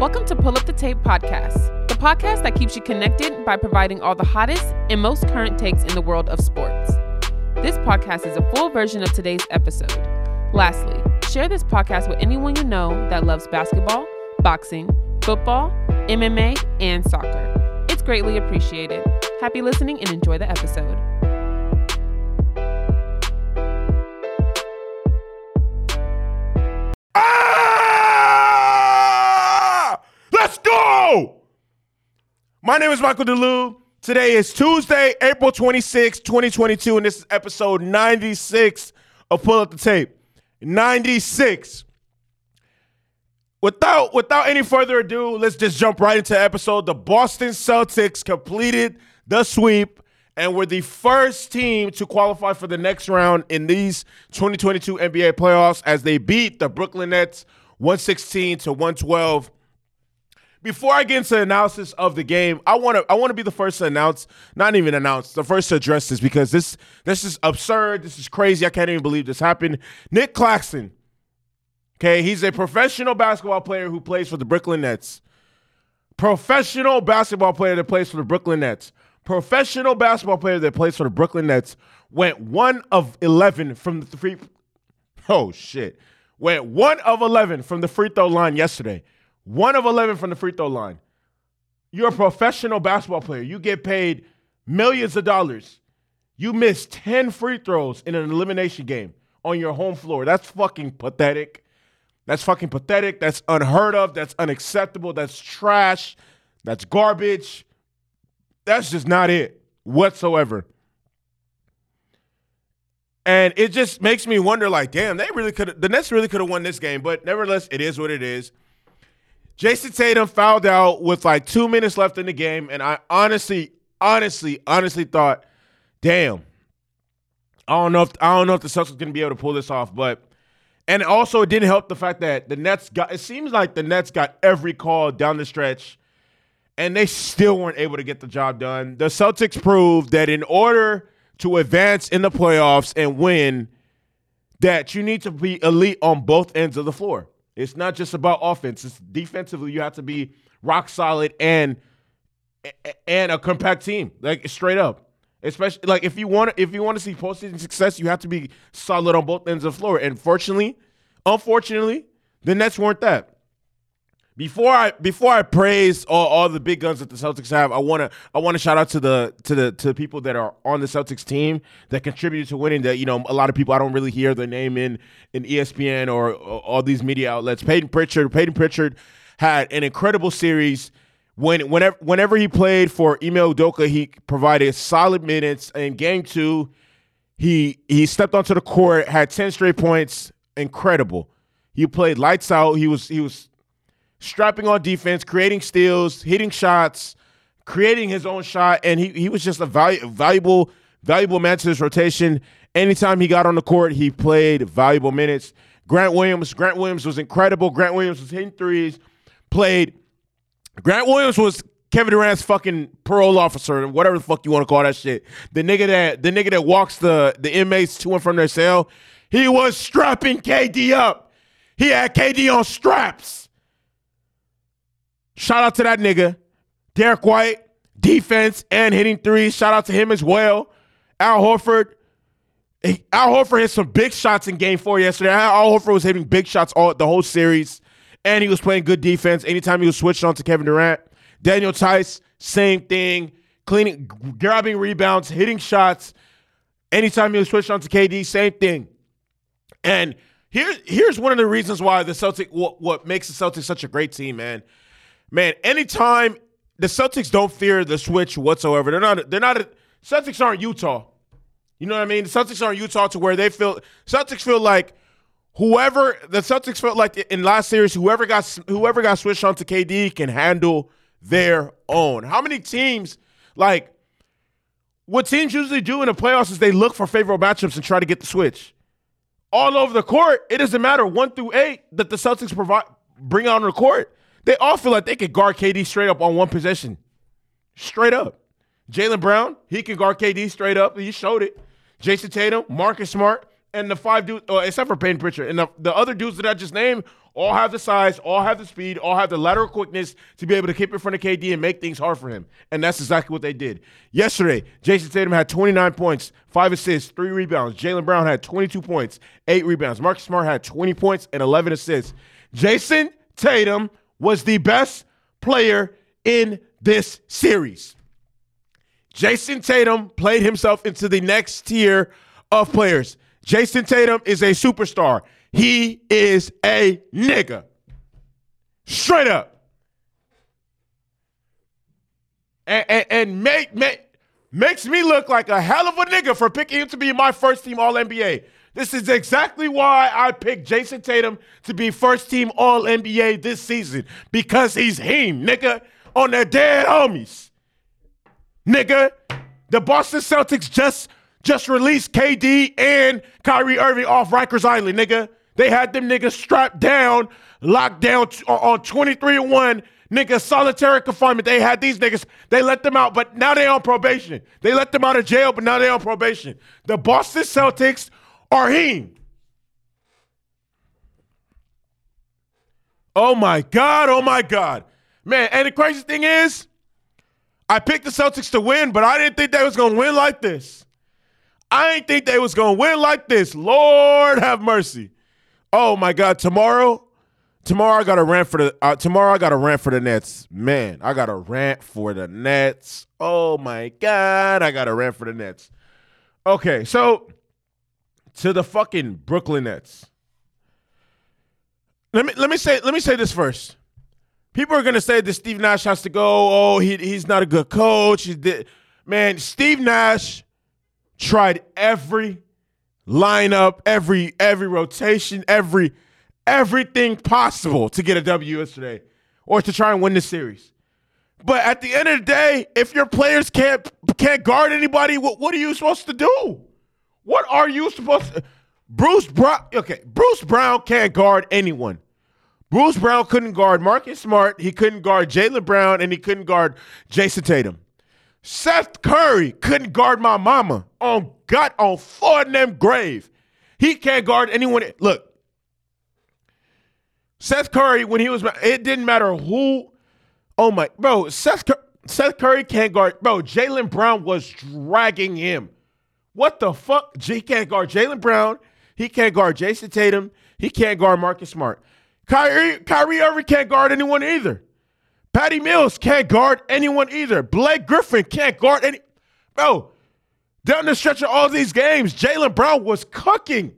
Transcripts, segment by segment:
Welcome to Pull Up the Tape Podcast, the podcast that keeps you connected by providing all the hottest and most current takes in the world of sports. This podcast is a full version of today's episode. Lastly, share this podcast with anyone you know that loves basketball, boxing, football, MMA, and soccer. It's greatly appreciated. Happy listening and enjoy the episode. My name is Michael DeLu. Today is Tuesday, April 26, 2022, and this is episode 96 of Pull Up the Tape. 96. Without without any further ado, let's just jump right into the episode. The Boston Celtics completed the sweep and were the first team to qualify for the next round in these 2022 NBA playoffs as they beat the Brooklyn Nets 116 to 112. Before I get into the analysis of the game, I want to I want to be the first to announce, not even announce, the first to address this because this this is absurd. This is crazy. I can't even believe this happened. Nic Claxton, okay, he's a professional basketball player who plays for the Brooklyn Nets. Professional basketball player that plays for the Brooklyn Nets. Professional basketball player that plays for the Brooklyn Nets went one of eleven from the free. Oh shit! Went one of eleven from the free throw line yesterday. One of 11 from the free throw line. You're a professional basketball player. You get paid millions of dollars. You miss 10 free throws in an elimination game on your home floor. That's fucking pathetic. That's fucking pathetic. That's unheard of. That's unacceptable. That's trash. That's garbage. That's just not it whatsoever. And it just makes me wonder like, damn, they really could the Nets really could have won this game, but nevertheless, it is what it is. Jayson Tatum fouled out with like two minutes left in the game, and I honestly, honestly, honestly thought, damn, I don't know if I don't know if the Celtics gonna be able to pull this off, but and also it didn't help the fact that the Nets got it seems like the Nets got every call down the stretch, and they still weren't able to get the job done. The Celtics proved that in order to advance in the playoffs and win, that you need to be elite on both ends of the floor. It's not just about offense. It's defensively you have to be rock solid and and a compact team, like straight up. Especially like if you want if you want to see postseason success, you have to be solid on both ends of the floor. And fortunately, unfortunately, the Nets weren't that. Before I before I praise all, all the big guns that the Celtics have, I wanna I wanna shout out to the to the to the people that are on the Celtics team that contributed to winning. That you know a lot of people I don't really hear their name in in ESPN or, or all these media outlets. Payton Pritchard, Payton Pritchard had an incredible series. When whenever whenever he played for Ime Udoka, he provided solid minutes. In game two, he he stepped onto the court, had ten straight points, incredible. He played lights out. He was he was strapping on defense, creating steals, hitting shots, creating his own shot, and he he was just a valu- valuable valuable man to this rotation. Anytime he got on the court, he played valuable minutes. Grant Williams, Grant Williams was incredible. Grant Williams was hitting threes, played. Grant Williams was Kevin Durant's fucking parole officer, whatever the fuck you want to call that shit. The nigga that the nigga that walks the the inmates to and from their cell. He was strapping KD up. He had KD on straps. Shout out to that nigga. Derrick White, defense and hitting threes. Shout out to him as well. Al Horford. Al Horford hit some big shots in game four yesterday. Al Horford was hitting big shots all the whole series. And he was playing good defense anytime he was switched on to Kevin Durant. Daniel Theis, same thing. Cleaning, grabbing rebounds, hitting shots. Anytime he was switched on to KD, same thing. And here, here's one of the reasons why the Celtics, what, what makes the Celtics such a great team, man man, anytime the Celtics don't fear the switch whatsoever, they're not they're not a, Celtics aren't Utah. You know what I mean? The Celtics aren't Utah to where they feel Celtics feel like whoever the Celtics felt like in last series, whoever got whoever got switched onto KD can handle their own. How many teams like what teams usually do in the playoffs is they look for favorable matchups and try to get the switch. All over the court, it doesn't matter one through eight that the Celtics provide bring on the court. They all feel like they could guard KD straight up on one possession. Straight up. Jaylen Brown, he can guard KD straight up. He showed it. Jayson Tatum, Marcus Smart, and the five dudes, uh, except for Payne Pritchard, and the, the other dudes that I just named, all have the size, all have the speed, all have the lateral quickness to be able to keep in front of KD and make things hard for him. And that's exactly what they did. Yesterday, Jayson Tatum had 29 points, five assists, three rebounds. Jaylen Brown had 22 points, eight rebounds. Marcus Smart had 20 points and 11 assists. Jayson Tatum was the best player in this series. Jayson Tatum played himself into the next tier of players. Jayson Tatum is a superstar. He is a nigga. Straight up. And, and, and make, make, makes me look like a hell of a nigga for picking him to be my first team All NBA. This is exactly why I picked Jayson Tatum to be first team All NBA this season because he's him, nigga, on their dead homies. Nigga, the Boston Celtics just just released KD and Kyrie Irving off Rikers Island, nigga. They had them niggas strapped down, locked down on 23 and 1, nigga, solitary confinement. They had these niggas, they let them out, but now they on probation. They let them out of jail, but now they on probation. The Boston Celtics are. Oh my God, oh my God. Man, and the crazy thing is, I picked the Celtics to win, but I didn't think they was gonna win like this. I didn't think they was gonna win like this. Lord have mercy. Oh my God! Tomorrow, tomorrow I got a rant for the. Uh, tomorrow I got a rant for the Nets. Man, I got a rant for the Nets. Oh my God! I got a rant for the Nets. Okay, so to the fucking Brooklyn Nets. Let me let me say let me say this first. People are gonna say that Steve Nash has to go. Oh, he he's not a good coach. He did, man. Steve Nash tried every lineup, every every rotation, every everything possible to get a W yesterday or to try and win the series. But at the end of the day, if your players can't can't guard anybody, what, what are you supposed to do? What are you supposed to Bruce Brown okay, Bruce Brown can't guard anyone. Bruce Brown couldn't guard Marcus Smart, he couldn't guard Jaylen Brown, and he couldn't guard Jayson Tatum. Seth Curry couldn't guard my mama on gut on Ford them grave. He can't guard anyone. Look, Seth Curry when he was it didn't matter who. Oh my, bro, Seth Seth Curry can't guard. Bro, Jaylen Brown was dragging him. What the fuck? He can't guard Jaylen Brown. He can't guard Jayson Tatum. He can't guard Marcus Smart. Kyrie Kyrie Irving can't guard anyone either. Patty Mills can't guard anyone either. Blake Griffin can't guard any. Bro, down the stretch of all these games, Jaylen Brown was cooking.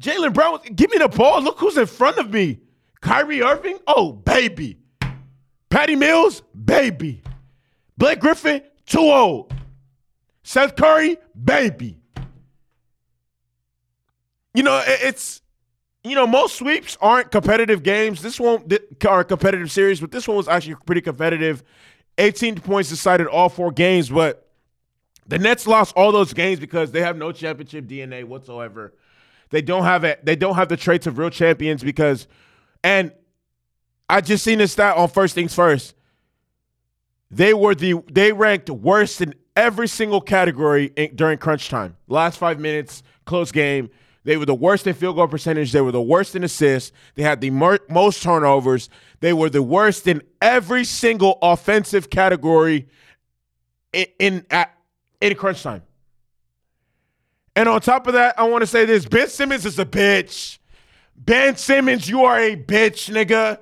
Jaylen Brown, give me the ball. Look who's in front of me. Kyrie Irving, oh, baby. Patty Mills, baby. Blake Griffin, too old. Seth Curry, baby. You know, it's you know, most sweeps aren't competitive games. This one are competitive series, but this one was actually pretty competitive. 18 points decided all four games, but the Nets lost all those games because they have no championship DNA whatsoever. They don't have it. They don't have the traits of real champions because, and I just seen this stat on First Things First. They were the they ranked worst in every single category in, during crunch time. Last five minutes, close game. They were the worst in field goal percentage. They were the worst in assists. They had the mer- most turnovers. They were the worst in every single offensive category in in, at, in crunch time. And on top of that, I want to say this: Ben Simmons is a bitch. Ben Simmons, you are a bitch, nigga.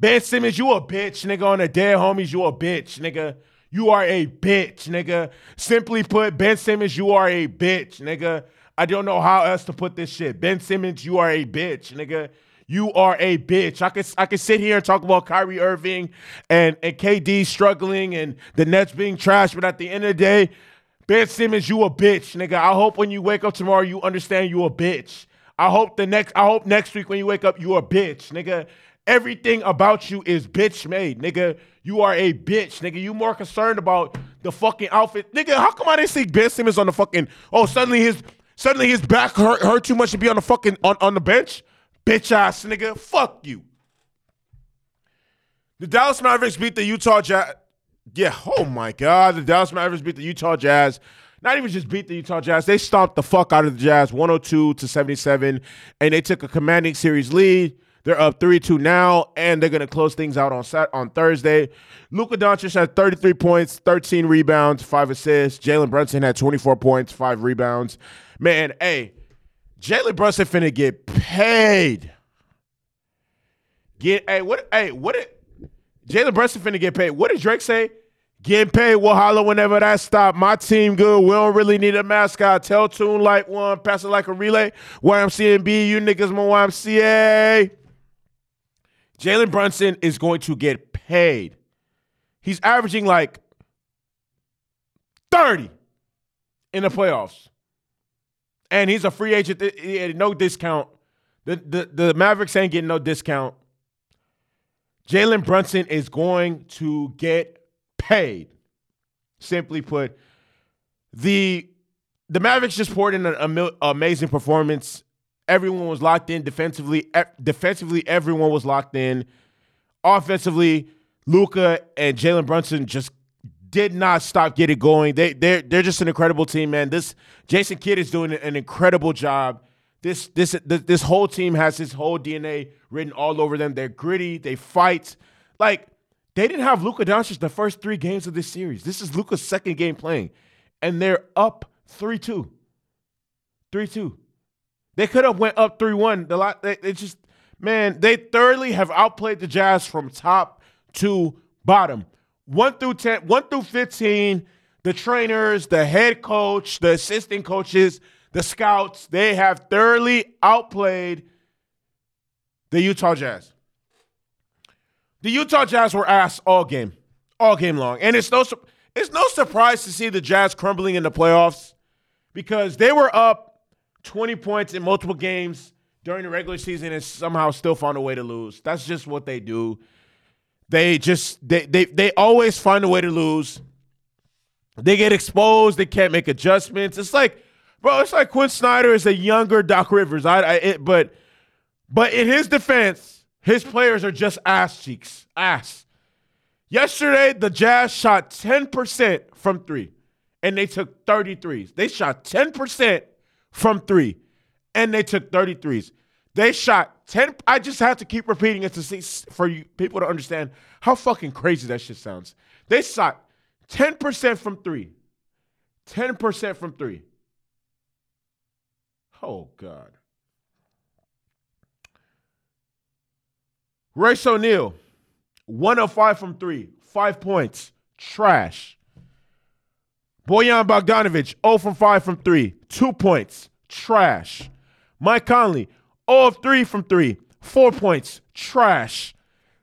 Ben Simmons, you a bitch, nigga. On the dead homies, you a bitch, nigga. You are a bitch, nigga. Simply put, Ben Simmons, you are a bitch, nigga. I don't know how else to put this shit. Ben Simmons, you are a bitch, nigga. You are a bitch. I could I could sit here and talk about Kyrie Irving and, and KD struggling and the Nets being trash, but at the end of the day, Ben Simmons, you a bitch, nigga. I hope when you wake up tomorrow, you understand you a bitch. I hope the next I hope next week when you wake up, you a bitch, nigga. Everything about you is bitch made, nigga. You are a bitch, nigga. You more concerned about the fucking outfit. Nigga, how come I didn't see Ben Simmons on the fucking oh suddenly his Suddenly his back hurt, hurt too much to be on the fucking on, on the bench. Bitch ass nigga. Fuck you. The Dallas Mavericks beat the Utah Jazz. Yeah, oh my God. The Dallas Mavericks beat the Utah Jazz not even just beat the Utah Jazz, they stomped the fuck out of the Jazz 102 to 77, and they took a commanding series lead. They're up 3-2 now, and they're gonna close things out on Sat- on Thursday. Luka Doncic had 33 points, 13 rebounds, five assists. Jalen Brunson had 24 points, five rebounds. Man, hey, Jalen Brunson finna get paid. Get hey, what hey, what did Jalen Brunson finna get paid? What did Drake say? Getting paid, we'll holler whenever that stop. My team good. We don't really need a mascot. Tell tune like one, pass it like a relay. YMCA you niggas my YMCA. Jalen Brunson is going to get paid. He's averaging like 30 in the playoffs. And he's a free agent. He had no discount. The, the, the Mavericks ain't getting no discount. Jalen Brunson is going to get paid. Simply put, the the Mavericks just poured in an amazing performance. Everyone was locked in defensively. E- defensively, everyone was locked in. Offensively, Luka and Jalen Brunson just did not stop getting going. They they're they're just an incredible team, man. This Jason Kidd is doing an incredible job. This this this, whole team has his whole DNA written all over them. They're gritty. They fight. Like they didn't have Luka Doncic the first three games of this series. This is Luka's second game playing, and they're up 3-2. 3-2. They could have went up 3-1. The lot they, just man, they thoroughly have outplayed the Jazz from top to bottom. 1 through 10, 1 through 15, the trainers, the head coach, the assistant coaches, the scouts, they have thoroughly outplayed the Utah Jazz. The Utah Jazz were asked all game, all game long, and it's no it's no surprise to see the Jazz crumbling in the playoffs because they were up 20 points in multiple games during the regular season and somehow still found a way to lose. That's just what they do. They just they they they always find a way to lose. They get exposed. They can't make adjustments. It's like, bro, it's like Quin Snyder is a younger Doc Rivers. I, I it, but but in his defense his players are just ass cheeks. Ass. Yesterday, the Jazz shot 10% from three, and they took 33s. They shot 10% from three, and they took 33s. They shot 10. I just have to keep repeating it to see for you people to understand how fucking crazy that shit sounds. They shot 10% from three. 10% from three. Oh, God. Royce O'Neale, 105 from three, five points, trash. Bojan Bogdanovic, 0 from 5 from 3, 2 points, trash. Mike Conley, 0 of 3 from 3, 4 points, trash.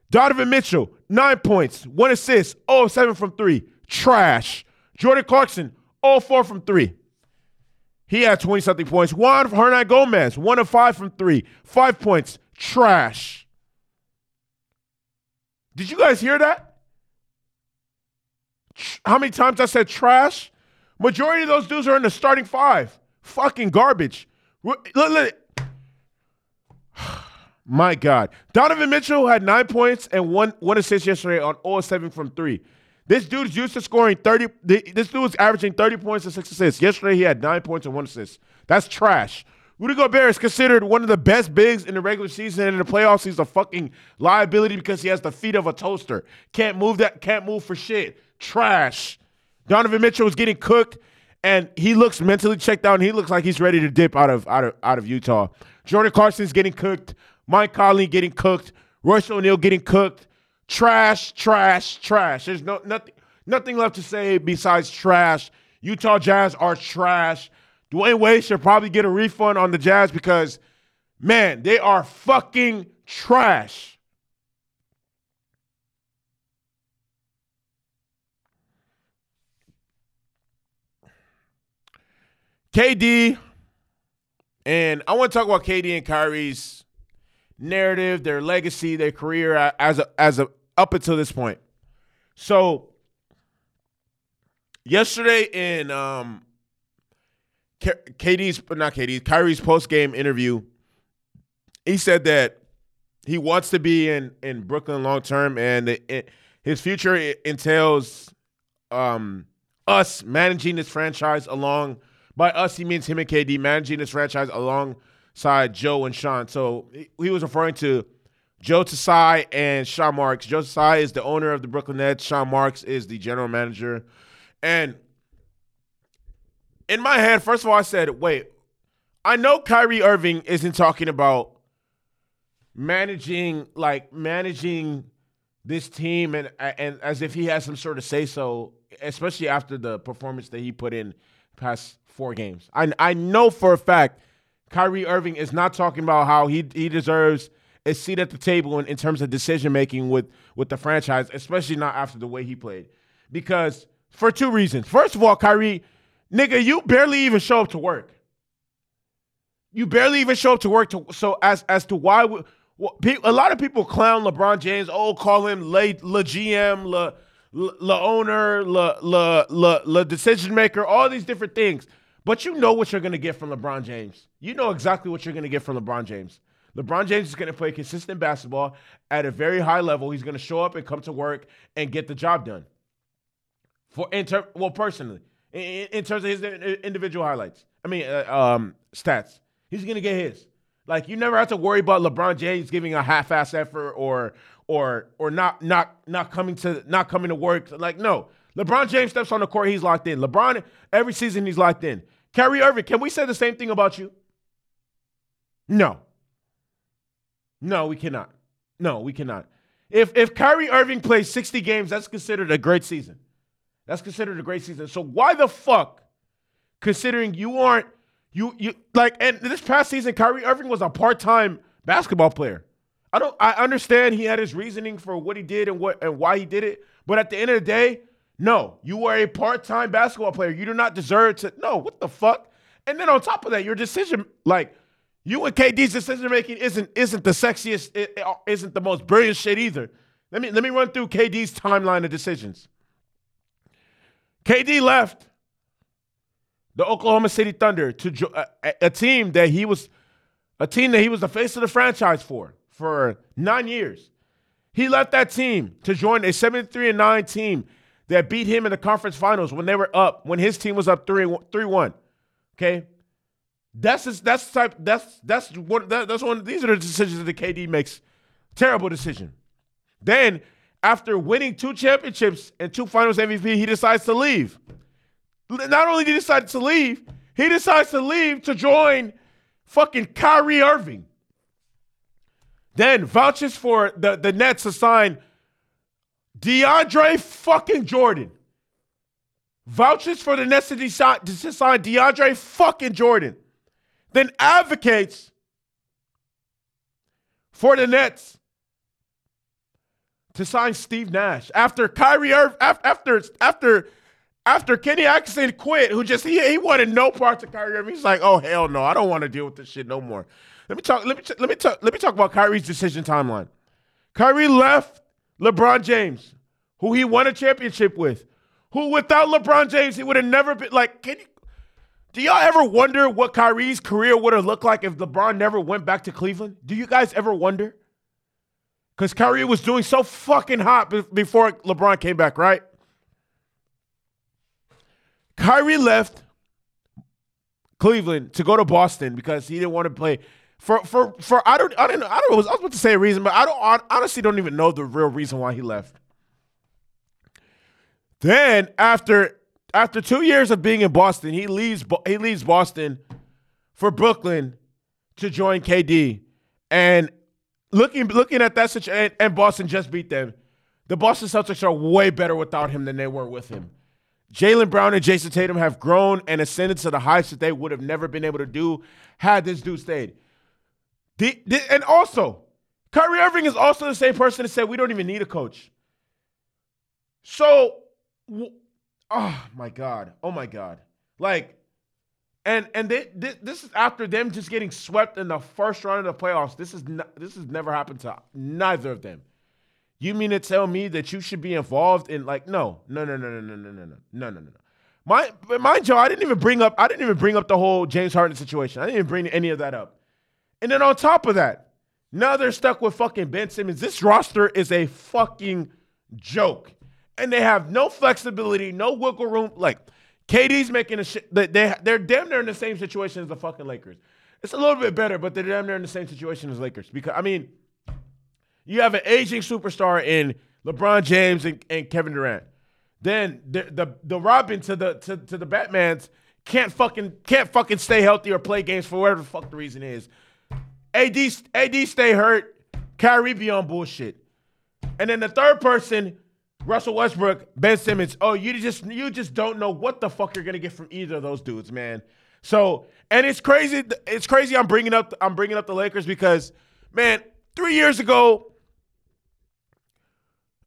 Donovan Mitchell, 9 points, 1 assist, 0 of 7 from 3, trash. Jordan Clarkson, 0 4 from 3. He had 20 something points. Juan Hernangómez, 1 of 5 from 3, 5 points, trash. Did you guys hear that? How many times I said trash? Majority of those dudes are in the starting five. Fucking garbage. Look, look. My God. Donovan Mitchell had nine points and one, one assist yesterday on all 7 from three. This dude's used to scoring 30. This dude was averaging 30 points and six assists. Yesterday, he had nine points and one assist. That's trash. Rudy Gobert is considered one of the best bigs in the regular season and in the playoffs. He's a fucking liability because he has the feet of a toaster. Can't move that. Can't move for shit. Trash. Donovan Mitchell is getting cooked, and he looks mentally checked out. And he looks like he's ready to dip out of out of out of Utah. Jordan Carson's getting cooked. Mike Conley getting cooked. Royce O'Neale getting cooked. Trash, trash, trash. There's no nothing nothing left to say besides trash. Utah Jazz are trash. Dwyane Wade should probably get a refund on the Jazz because, man, they are fucking trash. KD, and I want to talk about KD and Kyrie's narrative, their legacy, their career as a, as a up until this point. So yesterday in um KD's not KD's Kyrie's post game interview, he said that he wants to be in in Brooklyn long term, and it, his future entails um, us managing this franchise along. By us, he means him and KD managing this franchise alongside Joe and Sean. So he was referring to Joe Tsai and Sean Marks. Joe Tsai is the owner of the Brooklyn Nets. Sean Marks is the general manager. And in my head, first of all, I said, wait, I know Kyrie Irving isn't talking about managing like managing this team and and as if he has some sort of say so, especially after the performance that he put in past four games. I I know for a fact Kyrie Irving is not talking about how he he deserves a seat at the table in, in terms of decision making with with the franchise, especially not after the way he played. Because for two reasons. First of all, Kyrie, nigga, you barely even show up to work. You barely even show up to work. To, so as as to why well, a lot of people clown LeBron James. Oh, call him le, le GM, le, le owner, the decision maker, all these different things. But you know what you're going to get from LeBron James. You know exactly what you're going to get from LeBron James. LeBron James is going to play consistent basketball at a very high level. He's going to show up and come to work and get the job done. For in ter- well, personally, in, in, terms of his individual highlights, I mean, uh, um, stats, he's going to get his. Like you never have to worry about LeBron James giving a half-ass effort or or or not not not coming to not coming to work. Like no, LeBron James steps on the court, he's locked in. LeBron every season he's locked in. Kyrie Irving, can we say the same thing about you? No. No, we cannot. No, we cannot. If if Kyrie Irving plays 60 games, that's considered a great season. That's considered a great season. So why the fuck, considering you aren't you you like and this past season, Kyrie Irving was a part-time basketball player. I don't I understand he had his reasoning for what he did and what and why he did it, but at the end of the day, no, you are a part-time basketball player. You do not deserve to no, what the fuck? And then on top of that, your decision like you and KD's decision making isn't isn't the sexiest, it uh, isn't the most brilliant shit either. Let me let me run through KD's timeline of decisions. KD left the Oklahoma City Thunder to a, a, team that he was a team that he was the face of the franchise for for 9 years. He left that team to join a 73 and 9 team that beat him in the conference finals when they were up when his team was up 3 3-1. Okay? That's just, that's the type that's that's what that, that's one these are the decisions that the KD makes. Terrible decision. Then after winning two championships and two finals MVP, he decides to leave. Not only did he decide to leave, he decides to leave to join fucking Kyrie Irving. Then vouches for the, the Nets to sign DeAndre fucking Jordan. Vouches for the Nets to, decide, to sign DeAndre fucking Jordan. Then advocates for the Nets to sign Steve Nash after Kyrie Irv, after after after after Kenny Atkinson quit, who just he, he wanted no parts of Kyrie Irving. He's like, oh hell no, I don't want to deal with this shit no more. Let me talk. Let me let me talk. Let me talk about Kyrie's decision timeline. Kyrie left LeBron James, who he won a championship with, who without LeBron James he would have never been like. Can you? Do y'all ever wonder what Kyrie's career would have looked like if LeBron never went back to Cleveland? Do you guys ever wonder? Because Kyrie was doing so fucking hot before LeBron came back, right? Kyrie left Cleveland to go to Boston because he didn't want to play for for for I don't I don't know I don't know I was about to say a reason, but I don't I honestly don't even know the real reason why he left. Then after after two years of being in Boston, he leaves he leaves Boston for Brooklyn to join KD. And looking looking at that situation, and, and Boston just beat them. The Boston Celtics are way better without him than they were with him. Jaylen Brown and Jayson Tatum have grown and ascended to the heights that they would have never been able to do had this dude stayed. The, the, and also, Kyrie Irving is also the same person that said we don't even need a coach. So, oh my god, oh my god, like, and and they, this, this is after them just getting swept in the first round of the playoffs. This is not, this has never happened to neither of them. You mean to tell me that you should be involved in like no, no, no, no, no, no, no, no, no, no, no, no. No my, mind you, I didn't even bring up. I didn't even bring up the whole James Harden situation. I didn't even bring any of that up. And then on top of that, now they're stuck with fucking Ben Simmons. This roster is a fucking joke. and they have no flexibility, no wiggle room. Like KD's making a shit. They, they they're damn near in the same situation as the fucking Lakers. It's a little bit better, but they're damn near in the same situation as Lakers. Because I mean, you have an aging superstar in LeBron James and, and Kevin Durant. Then the, the the Robin to the to, to the Batman's can't fucking can't fucking stay healthy or play games for whatever the fuck the reason is. AD AD stay hurt. Kyrie be on bullshit. And then the third person, Russell Westbrook, Ben Simmons. Oh, you just you just don't know what the fuck you're gonna get from either of those dudes, man. So, and it's crazy. It's crazy. I'm bringing up I'm bringing up the Lakers because, man, three years ago,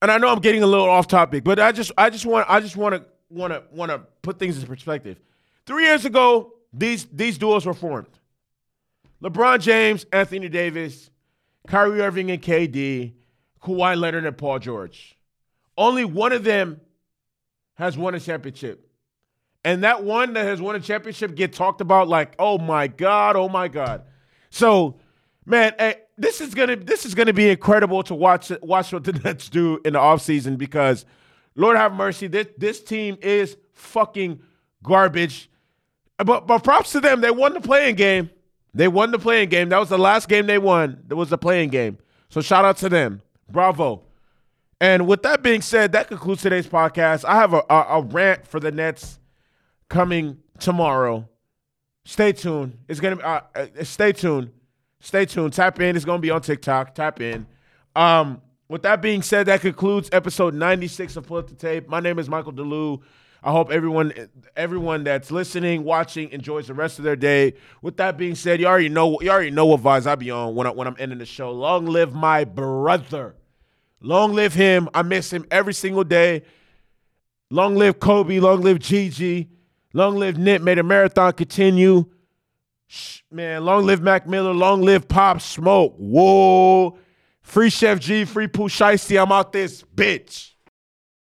and I know I'm getting a little off topic, but I just I just want I just want to want to want to put things in perspective. Three years ago, these these duos were formed. LeBron James, Anthony Davis, Kyrie Irving and KD, Kawhi Leonard and Paul George. Only one of them has won a championship. And that one that has won a championship get talked about like, oh my God, oh my God. So, man, hey, this is gonna this is gonna be incredible to watch watch what the Nets do in the offseason because Lord have mercy, this this team is fucking garbage. But but props to them, they won the play-in game. They won the play-in game. That was the last game they won. That was the play-in game. So shout out to them. Bravo. And with that being said, that concludes today's podcast. I have a, a, a rant for the Nets coming tomorrow. Stay tuned. It's gonna uh, uh, stay tuned. Stay tuned. Tap in. It's gonna be on TikTok. Tap in. Um, with that being said, that concludes episode 96 of Up the Tape. My name is Michael DeLu. I hope everyone everyone that's listening, watching, enjoys the rest of their day. With that being said, you already know you already know what vibes I be on when I, when I'm ending the show. Long live my brother. Long live him. I miss him every single day. Long live Kobe. Long live Gigi. Long live Nip. May the marathon continue. Shh, man, long live Mac Miller. Long live Pop Smoke. Whoa. Free Chef G. Free Pooh Shiesty. I'm out this bitch.